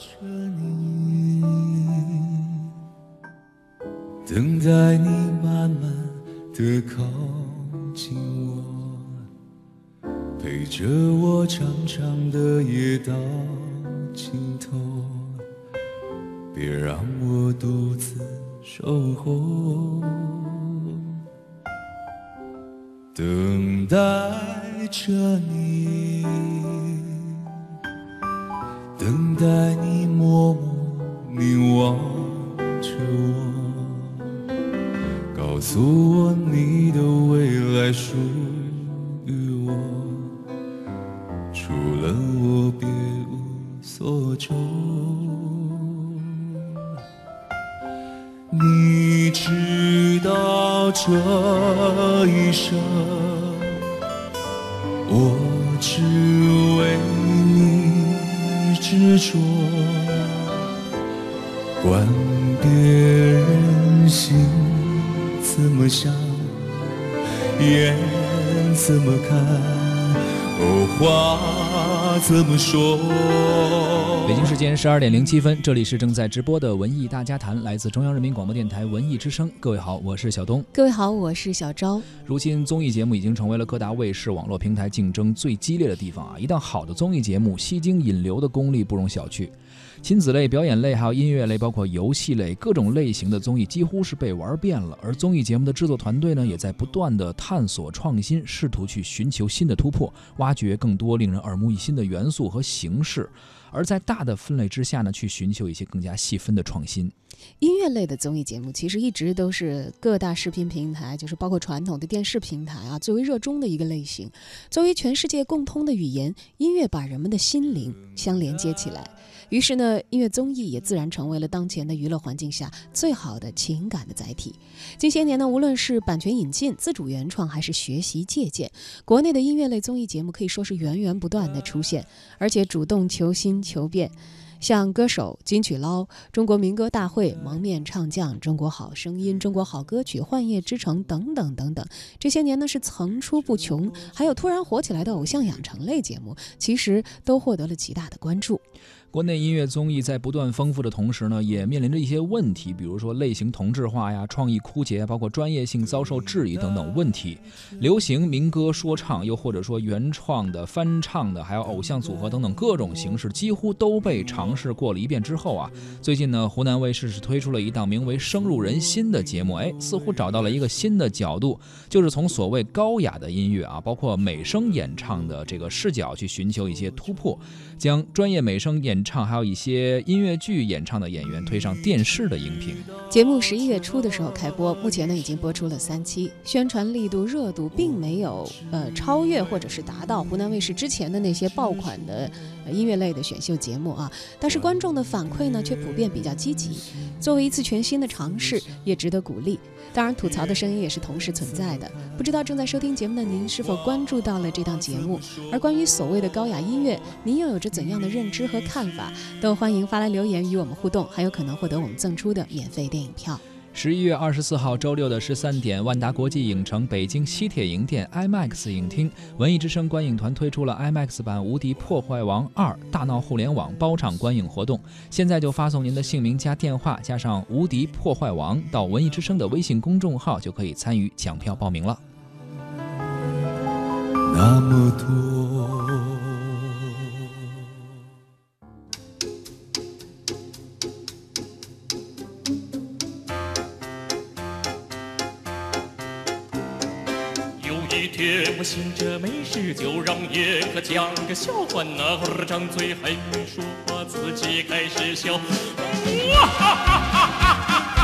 着你，等待你慢慢的靠近我，陪着我长长的夜到尽头，别让我独自守候，等待着你。等待了我别无所求。你知道这一生，我只为你执着，管别人心怎么想，眼怎么看，哦，花怎么说。北京时间十二点零七分，这里是正在直播的文艺大家谈，来自中央人民广播电台文艺之声。各位好，我是小东。各位好，我是小昭。如今，综艺节目已经成为了各大卫视网络平台竞争最激烈的地方啊！一档好的综艺节目，吸睛引流的功力不容小觑。亲子类、表演类，还有音乐类，包括游戏类，各种类型的综艺几乎是被玩遍了。而综艺节目的制作团队呢，也在不断的探索创新，试图去寻求新的突破，挖掘更多令人耳目一新的元素和形式。而在大的分类之下呢，去寻求一些更加细分的创新。音乐类的综艺节目其实一直都是各大视频平台，就是包括传统的电视平台啊，最为热衷的一个类型。作为全世界共通的语言，音乐把人们的心灵相连接起来。于是呢，音乐综艺也自然成为了当前的娱乐环境下最好的情感的载体。近些年呢，无论是版权引进、自主原创，还是学习借鉴，国内的音乐类综艺节目可以说是源源不断的出现，而且主动求新求变。像歌手、金曲捞、中国民歌大会、蒙面唱将、中国好声音、中国好歌曲、幻夜之城等等等等，这些年呢是层出不穷。还有突然火起来的偶像养成类节目，其实都获得了极大的关注。国内音乐综艺在不断丰富的同时呢，也面临着一些问题，比如说类型同质化呀、创意枯竭，包括专业性遭受质疑等等问题。流行民歌说唱，又或者说原创的、翻唱的，还有偶像组合等等各种形式，几乎都被尝试过了一遍之后啊，最近呢，湖南卫视是推出了一档名为《声入人心》的节目，哎，似乎找到了一个新的角度，就是从所谓高雅的音乐啊，包括美声演唱的这个视角去寻求一些突破，将专业美声演唱还有一些音乐剧演唱的演员推上电视的荧屏。节目十一月初的时候开播，目前呢已经播出了三期，宣传力度、热度并没有呃超越或者是达到湖南卫视之前的那些爆款的音乐类的选秀节目啊，但是观众的反馈呢却普遍比较积极。作为一次全新的尝试，也值得鼓励。当然，吐槽的声音也是同时存在的。不知道正在收听节目的您是否关注到了这档节目？而关于所谓的高雅音乐，您又有着怎样的认知和看法？都欢迎发来留言与我们互动，还有可能获得我们赠出的免费电影票。十一月二十四号周六的十三点，万达国际影城北京西铁营店 IMAX 影厅，文艺之声观影团推出了 IMAX 版《无敌破坏王二》大闹互联网包场观影活动。现在就发送您的姓名加电话加上“无敌破坏王”到文艺之声的微信公众号，就可以参与抢票报名了。那么多。我闲着没事，就让叶克讲个笑话，那会儿张嘴还没说话，自己开始笑。哇哈哈哈哈哈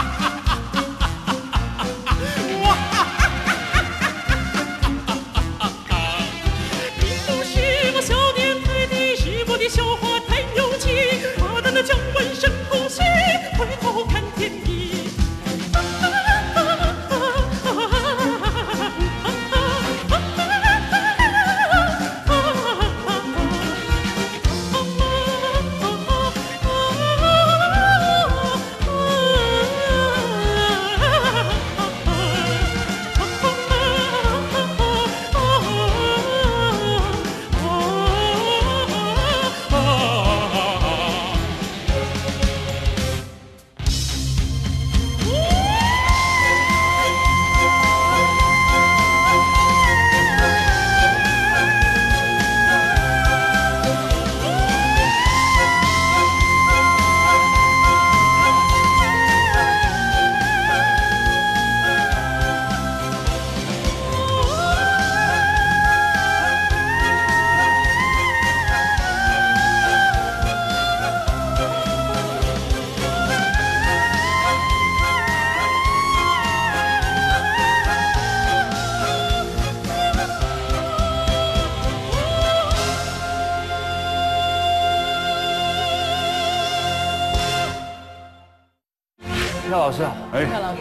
老师。好，哎，廖老师，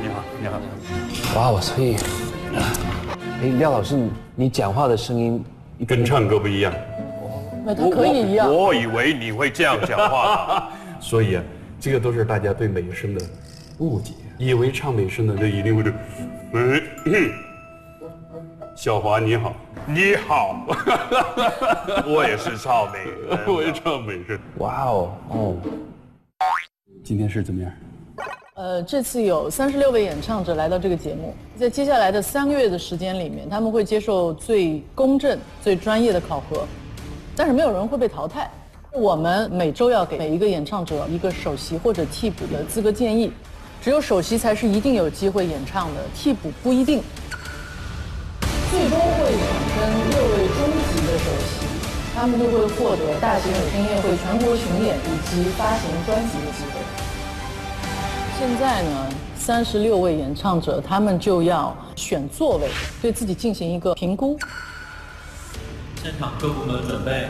你好，你好。哇，我所以，哎，廖老师，你你讲话的声音跟唱歌不一样。那他可以一样。我我以为你会这样讲话，所以啊，这个都是大家对美声的误解，以为唱美声的就一定会是，嗯，小华你好，你好，我也是唱美，我也唱美声。哇哦，哦，今天是怎么样？呃，这次有三十六位演唱者来到这个节目，在接下来的三个月的时间里面，他们会接受最公正、最专业的考核，但是没有人会被淘汰。我们每周要给每一个演唱者一个首席或者替补的资格建议，只有首席才是一定有机会演唱的，替补不一定。最终会产生六位终极的首席，他们就会获得大型有声音乐会全国巡演以及发行专辑的机会。现在呢，三十六位演唱者，他们就要选座位，对自己进行一个评估。现场各部门准备，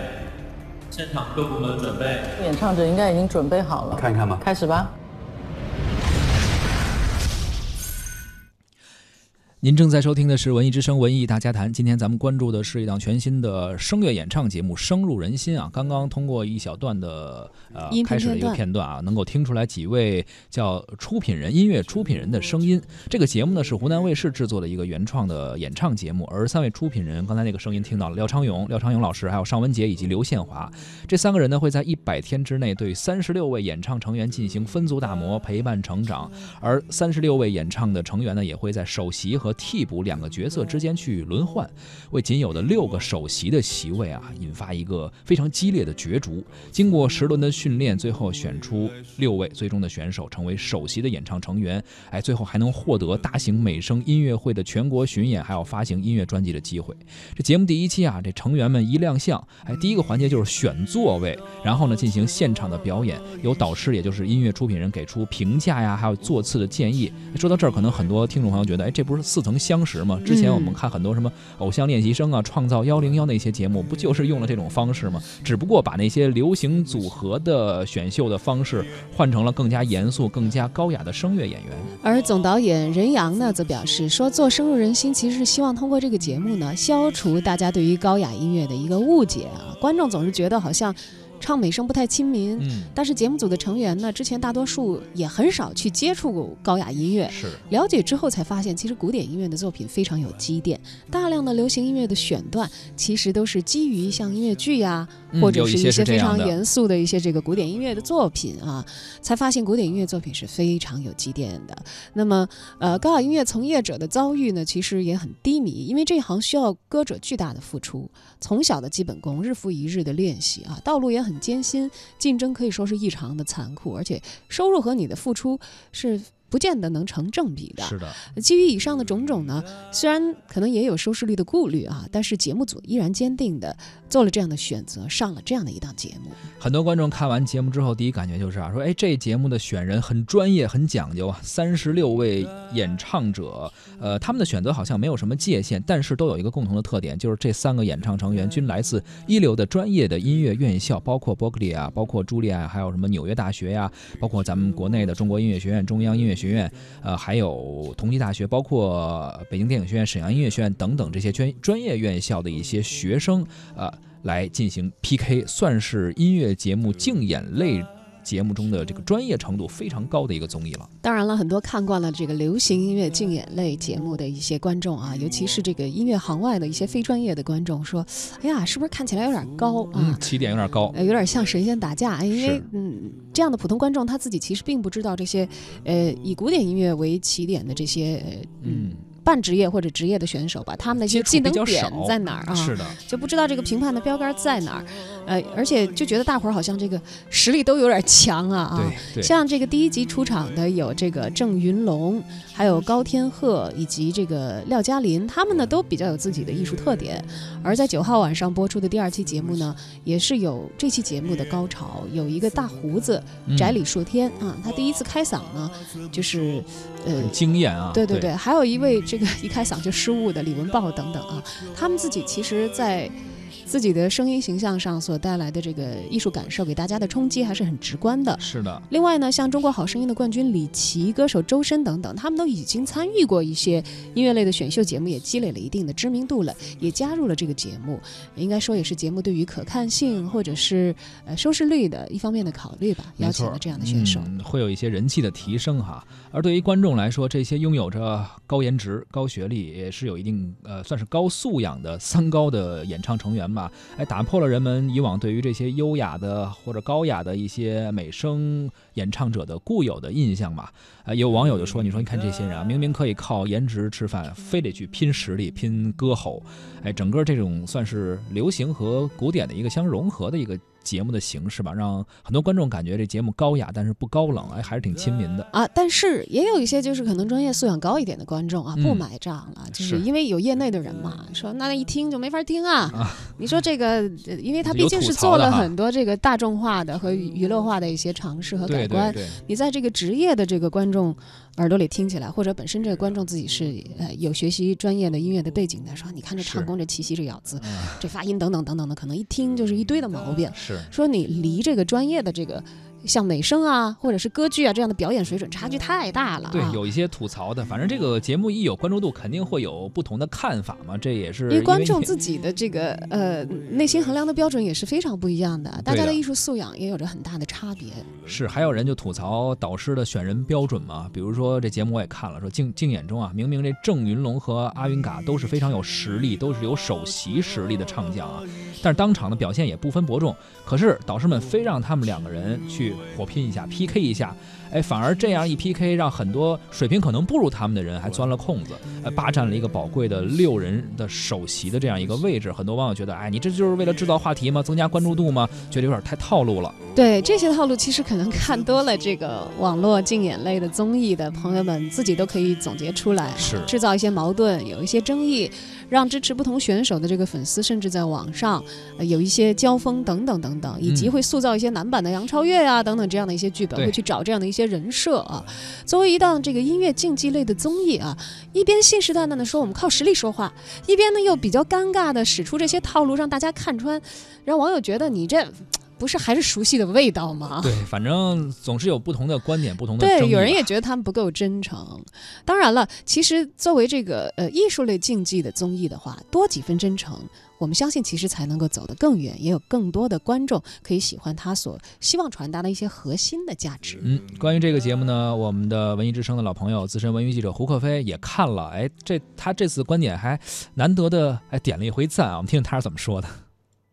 现场各部门准备。演唱者应该已经准备好了，看一看吧开始吧。您正在收听的是《文艺之声·文艺大家谈》，今天咱们关注的是一档全新的声乐演唱节目《声入人心》啊。刚刚通过一小段的呃开始的一个片段啊，能够听出来几位叫出品人、音乐出品人的声音。这个节目呢是湖南卫视制作的一个原创的演唱节目，而三位出品人，刚才那个声音听到了廖昌永、廖昌永老师，还有尚雯婕以及刘宪华，这三个人呢会在一百天之内对三十六位演唱成员进行分组打磨、陪伴成长，而三十六位演唱的成员呢也会在首席和替补两个角色之间去轮换，为仅有的六个首席的席位啊引发一个非常激烈的角逐。经过十轮的训练，最后选出六位最终的选手成为首席的演唱成员，哎，最后还能获得大型美声音乐会的全国巡演，还有发行音乐专辑的机会。这节目第一期啊，这成员们一亮相，哎，第一个环节就是选座位，然后呢进行现场的表演，由导师也就是音乐出品人给出评价呀，还有座次的建议。说到这儿，可能很多听众朋友觉得，哎，这不是四曾相识吗？之前我们看很多什么偶像练习生啊、创造幺零幺那些节目，不就是用了这种方式吗？只不过把那些流行组合的选秀的方式换成了更加严肃、更加高雅的声乐演员。而总导演任阳呢，则表示说，做深入人心，其实是希望通过这个节目呢，消除大家对于高雅音乐的一个误解啊。观众总是觉得好像唱美声不太亲民，嗯，但是节目组的成员呢，之前大多数也很少去接触过高雅音乐。是。了解之后才发现，其实古典音乐的作品非常有积淀，大量的流行音乐的选段其实都是基于像音乐剧呀、嗯或者是一些非常严肃的一些这个古典音乐的作品啊，才发现古典音乐作品是非常有积淀的。那么，呃，高雅音乐从业者的遭遇呢，其实也很低迷，因为这一行需要歌者巨大的付出，从小的基本功，日复一日的练习啊，道路也很艰辛，竞争可以说是异常的残酷，而且收入和你的付出是不见得能成正比的。是的，基于以上的种种呢，虽然可能也有收视率的顾虑啊，但是节目组依然坚定的做了这样的选择，上了这样的一档节目。很多观众看完节目之后，第一感觉就是啊，说哎，这节目的选人很专业，很讲究啊。三十六位演唱者，呃，他们的选择好像没有什么界限，但是都有一个共同的特点，就是这三个演唱成员均来自一流的专业的音乐院校，包括伯克利啊，包括茱莉亚，还有什么纽约大学呀、包括咱们国内的中国音乐学院、中央音乐学学院，呃，还有同济大学，包括北京电影学院、沈阳音乐学院等等这些专专业院校的一些学生，呃。来进行 PK，算是音乐节目竞演类节目中的这个专业程度非常高的一个综艺了。当然了，很多看惯了这个流行音乐竞演类节目的一些观众啊，尤其是这个音乐行外的一些非专业的观众说：“哎呀，是不是看起来有点高啊嗯，？起点有点高。呃，有点像神仙打架。哎因为嗯，这样的普通观众他自己其实并不知道这些，呃，以古典音乐为起点的这些呃嗯，半职业或者职业的选手吧，他们的一些技能点在哪儿啊？是的，就不知道这个评判的标杆在哪儿，呃，而且就觉得大伙儿好像这个实力都有点强啊啊！像这个第一集出场的有这个郑云龙，还有高天鹤以及这个廖嘉林，他们呢都比较有自己的艺术特点。而在九号晚上播出的第二期节目呢，也是有这期节目的高潮，有一个大胡子嗯翟李硕天啊，他第一次开嗓呢，就是呃很惊艳啊！对对对，还有一位这个一开嗓就失误的李文豹等等啊，他们自己其实在自己的声音形象上所带来的这个艺术感受，给大家的冲击还是很直观的。是的，另外呢，像《中国好声音》的冠军李琦、歌手周深等等，他们都已经参与过一些音乐类的选秀节目，也积累了一定的知名度了，也加入了这个节目。应该说，也是节目对于可看性或者是呃收视率的一方面的考虑吧，邀请了这样的选手，嗯，会有一些人气的提升哈。而对于观众来说，这些拥有着高颜值、高学历，也是有一定呃算是高素养的三高的演唱成员吧，哎，打破了人们以往对于这些优雅的或者高雅的一些美声演唱者的固有的印象嘛。啊，有网友就说：“你说你看这些人啊，明明可以靠颜值吃饭，非得去拼实力、拼歌喉，哎，整个这种算是流行和古典的一个相融合的一个。”节目的形式吧，让很多观众感觉这节目高雅，但是不高冷，哎，还是挺亲民的啊。但是也有一些就是可能专业素养高一点的观众啊，不买账了，就是因为有业内的人嘛，说那一听就没法听啊。你说这个，因为他毕竟是做了很多这个大众化的和娱乐化的一些尝试和改观，你在这个职业的这个观众。耳朵里听起来，或者本身这个观众自己是呃有学习专业的音乐的背景的，说你看这唱功、这气息、这咬字、这发音等等等等的，可能一听就是一堆的毛病。是说你离这个专业的这个。像美声啊，或者是歌剧啊这样的表演水准差距太大了。对，有一些吐槽的。反正这个节目一有关注度，肯定会有不同的看法嘛。这也是因为观众自己的这个呃内心衡量的标准也是非常不一样的，大家的艺术素养也有着很大的差别。是，还有人就吐槽导师的选人标准嘛。比如说这节目我也看了，说竞竞演中啊，明明这郑云龙和阿云嘎都是非常有实力，都是有首席实力的唱将啊，但是当场的表现也不分伯仲。可是导师们非让他们两个人去火拼一下。PK 一下，哎，反而这样一 PK，让很多水平可能不如他们的人还钻了空子，呃，霸占了一个宝贵的六人的首席的这样一个位置。很多网友觉得，哎，你这就是为了制造话题吗？增加关注度吗？觉得有点太套路了。对这些套路，其实可能看多了这个网络竞演类的综艺的朋友们，自己都可以总结出来，是制造一些矛盾，有一些争议，让支持不同选手的这个粉丝，甚至在网上有一些交锋等等等等，以及会塑造一些男版的杨超越呀等等这样的一些剧本，会去找这样的一些人设啊。作为一档这个音乐竞技类的综艺啊，一边信誓旦旦的说我们靠实力说话，一边呢又比较尴尬的使出这些套路，让大家看穿，让网友觉得你这。不是还是熟悉的味道吗？对，反正总是有不同的观点，不同的对，有人也觉得他们不够真诚。当然了，其实作为这个呃艺术类竞技的综艺的话，多几分真诚，我们相信其实才能够走得更远，也有更多的观众可以喜欢他所希望传达的一些核心的价值。嗯，关于这个节目呢，我们的文艺之声的老朋友、资深文娱记者胡克飞也看了，哎，这他这次观点还难得的哎点了一回赞啊，我们听听他是怎么说的。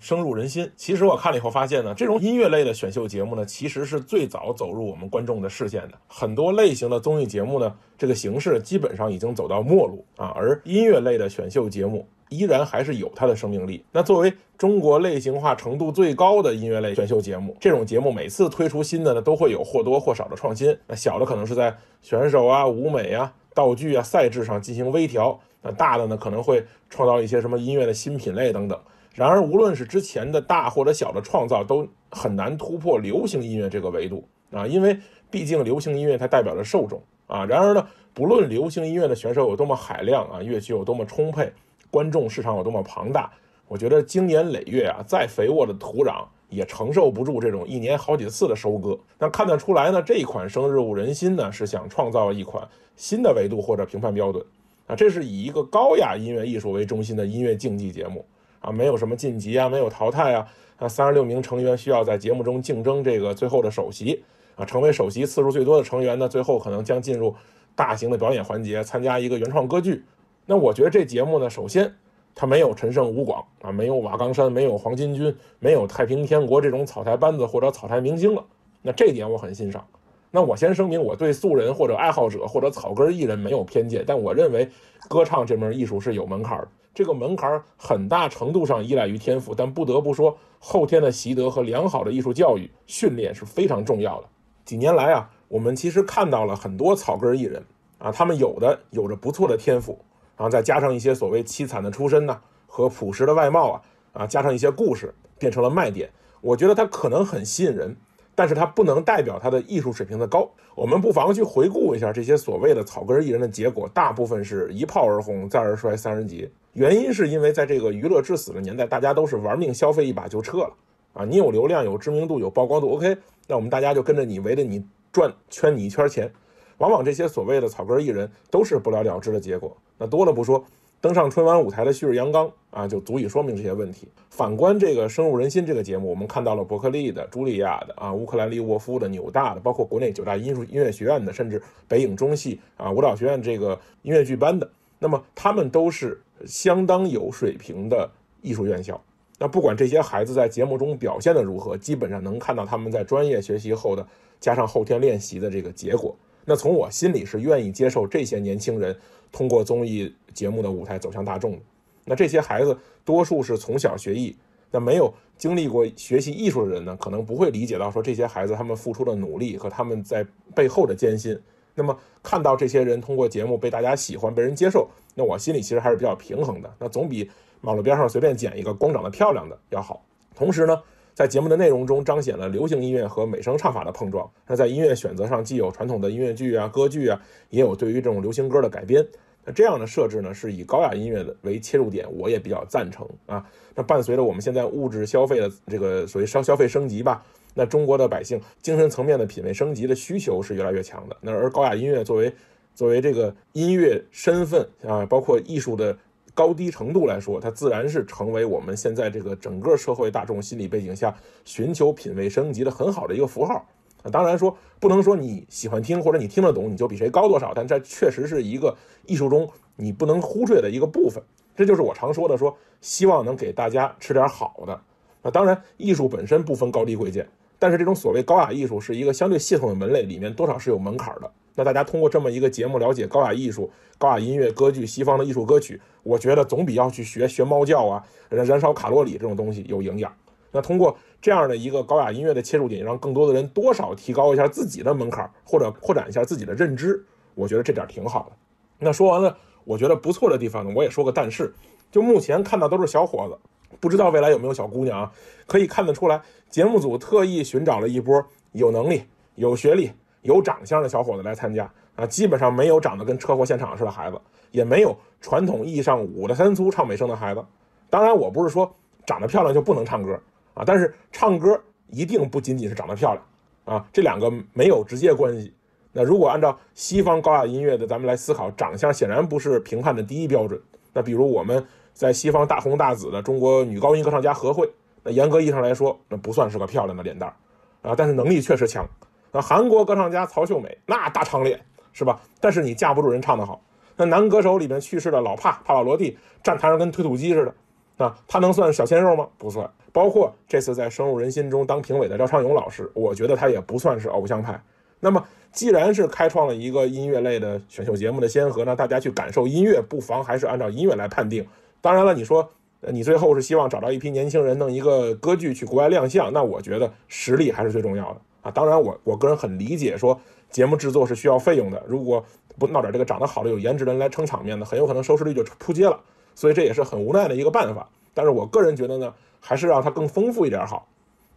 深入人心。其实我看了以后发现呢，这种音乐类的选秀节目呢，其实是最早走入我们观众的视线的。很多类型的综艺节目呢，这个形式基本上已经走到末路啊，而音乐类的选秀节目依然还是有它的生命力。那作为中国类型化程度最高的音乐类选秀节目，这种节目每次推出新的呢，都会有或多或少的创新。那小的可能是在选手啊、舞美啊、道具啊、赛制上进行微调；那大的呢，可能会创造一些什么音乐的新品类等等。然而，无论是之前的大或者小的创造，都很难突破流行音乐这个维度啊，因为毕竟流行音乐它代表着受众啊。然而呢，不论流行音乐的选手有多么海量啊，乐曲有多么充沛，观众市场有多么庞大，我觉得经年累月啊，再肥沃的土壤也承受不住这种一年好几次的收割。那看得出来呢，这一款《生日入人心》呢，是想创造一款新的维度或者评判标准啊，这是以一个高雅音乐艺术为中心的音乐竞技节目。啊，没有什么晋级啊，没有淘汰啊，啊，三十六名成员需要在节目中竞争这个最后的首席啊，成为首席次数最多的成员呢，最后可能将进入大型的表演环节，参加一个原创歌剧。那我觉得这节目呢，首先它没有陈胜吴广啊，没有瓦岗山，没有黄巾军，没有太平天国这种草台班子或者草台明星了。那这点我很欣赏。那我先声明，我对素人或者爱好者或者草根艺人没有偏见，但我认为歌唱这门艺术是有门槛的。这个门槛很大程度上依赖于天赋，但不得不说，后天的习得和良好的艺术教育训练是非常重要的。几年来啊，我们其实看到了很多草根艺人啊，他们有的有着不错的天赋，然后再加上一些所谓凄惨的出身呢，和朴实的外貌啊，啊，加上一些故事，变成了卖点。我觉得他可能很吸引人，但是它不能代表他的艺术水平的高。我们不妨去回顾一下这些所谓的草根艺人的结果，大部分是一炮而红，再而衰，三而竭。原因是因为在这个娱乐至死的年代，大家都是玩命消费一把就撤了啊！你有流量、有知名度、有曝光度，OK，那我们大家就跟着你，围着你转，圈你一圈钱。往往这些所谓的草根艺人都是不了了之的结果。那多了不说。登上春晚舞台的旭日阳刚啊，就足以说明这些问题。反观这个深入人心这个节目，我们看到了伯克利的、茱莉亚的啊、乌克兰利沃夫的、纽大的，包括国内九大艺术音乐学院的，甚至北影中戏啊、舞蹈学院这个音乐剧班的，那么他们都是相当有水平的艺术院校。那不管这些孩子在节目中表现的如何，基本上能看到他们在专业学习后的加上后天练习的这个结果。那从我心里是愿意接受这些年轻人通过综艺节目的舞台走向大众的。那这些孩子多数是从小学艺，那没有经历过学习艺术的人呢，可能不会理解到说这些孩子他们付出的努力和他们在背后的艰辛。那么看到这些人通过节目被大家喜欢、被人接受，那我心里其实还是比较平衡的。那总比马路边上随便捡一个光长得漂亮的要好。同时呢。在节目的内容中彰显了流行音乐和美声唱法的碰撞。那在音乐选择上，既有传统的音乐剧啊、歌剧啊，也有对于这种流行歌的改编。那这样的设置呢，是以高雅音乐的为切入点，我也比较赞成啊。那伴随着我们现在物质消费的这个所谓消消费升级吧，那中国的百姓精神层面的品味升级的需求是越来越强的。那而高雅音乐作为作为这个音乐身份啊，包括艺术的。高低程度来说，它自然是成为我们现在这个整个社会大众心理背景下寻求品味升级的很好的一个符号。啊，当然说不能说你喜欢听或者你听得懂你就比谁高多少，但这确实是一个艺术中你不能忽略的一个部分。这就是我常说的，说希望能给大家吃点好的。啊，当然艺术本身不分高低贵贱，但是这种所谓高雅艺术是一个相对系统的门类，里面多少是有门槛的。那大家通过这么一个节目了解高雅艺术、高雅音乐、歌剧、西方的艺术歌曲，我觉得总比要去学学猫叫啊、燃烧卡路里这种东西有营养。那通过这样的一个高雅音乐的切入点，让更多的人多少提高一下自己的门槛，或者扩展一下自己的认知，我觉得这点挺好的。那说完了，我觉得不错的地方呢，我也说个但是，就目前看到都是小伙子，不知道未来有没有小姑娘啊？可以看得出来，节目组特意寻找了一波有能力、有学历。有长相的小伙子来参加啊，基本上没有长得跟车祸现场似的孩子，也没有传统意义上五大三粗唱美声的孩子。当然，我不是说长得漂亮就不能唱歌啊，但是唱歌一定不仅仅是长得漂亮啊，这两个没有直接关系。那如果按照西方高雅音乐的咱们来思考，长相显然不是评判的第一标准。那比如我们在西方大红大紫的中国女高音歌唱家何慧，那严格意义上来说，那不算是个漂亮的脸蛋儿啊，但是能力确实强。那韩国歌唱家曹秀美，那大长脸是吧？但是你架不住人唱得好。那男歌手里面去世的老帕帕瓦罗蒂，站台上跟推土机似的，那，他能算小鲜肉吗？不算。包括这次在深入人心中当评委的廖昌永老师，我觉得他也不算是偶像派。那么既然是开创了一个音乐类的选秀节目的先河，那大家去感受音乐，不妨还是按照音乐来判定。当然了，你说你最后是希望找到一批年轻人，弄一个歌剧去国外亮相，那我觉得实力还是最重要的。啊，当然，我我个人很理解，说节目制作是需要费用的。如果不闹点这个长得好的、有颜值的人来撑场面呢，很有可能收视率就扑街了。所以这也是很无奈的一个办法。但是我个人觉得呢，还是让它更丰富一点好。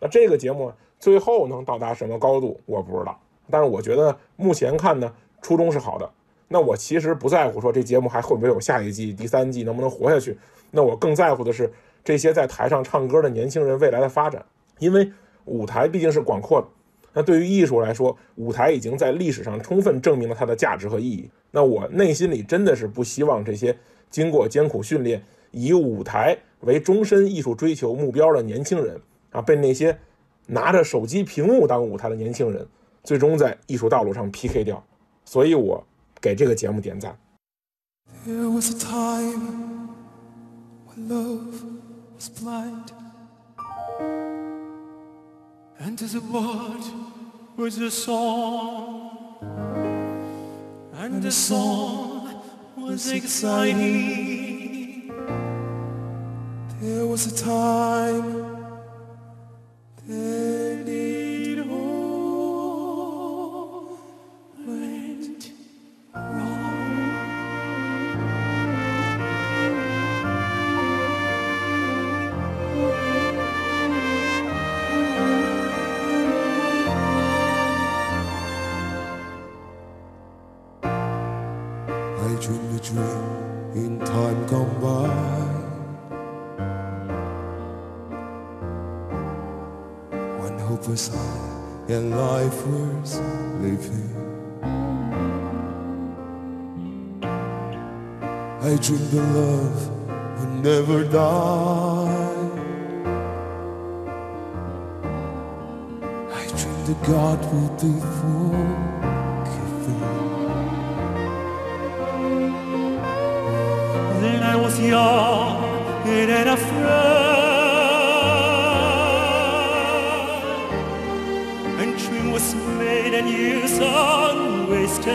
那这个节目最后能到达什么高度，我不知道。但是我觉得目前看呢，初衷是好的。那我其实不在乎说这节目还会不会有下一季、第三季，能不能活下去。那我更在乎的是这些在台上唱歌的年轻人未来的发展，因为舞台毕竟是广阔的。那对于艺术来说，舞台已经在历史上充分证明了它的价值和意义。那我内心里真的是不希望这些经过艰苦训练、以舞台为终身艺术追求目标的年轻人啊，被那些拿着手机屏幕当舞台的年轻人，最终在艺术道路上 PK 掉。所以我给这个节目点赞。And as what was a song, and the song was exciting. There was a time I dreamed the love would never die. I dreamed that God would be forgiving. Then I was young and afraid, and dream was made and years unwasted.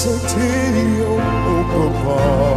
city, oh, oh, oh,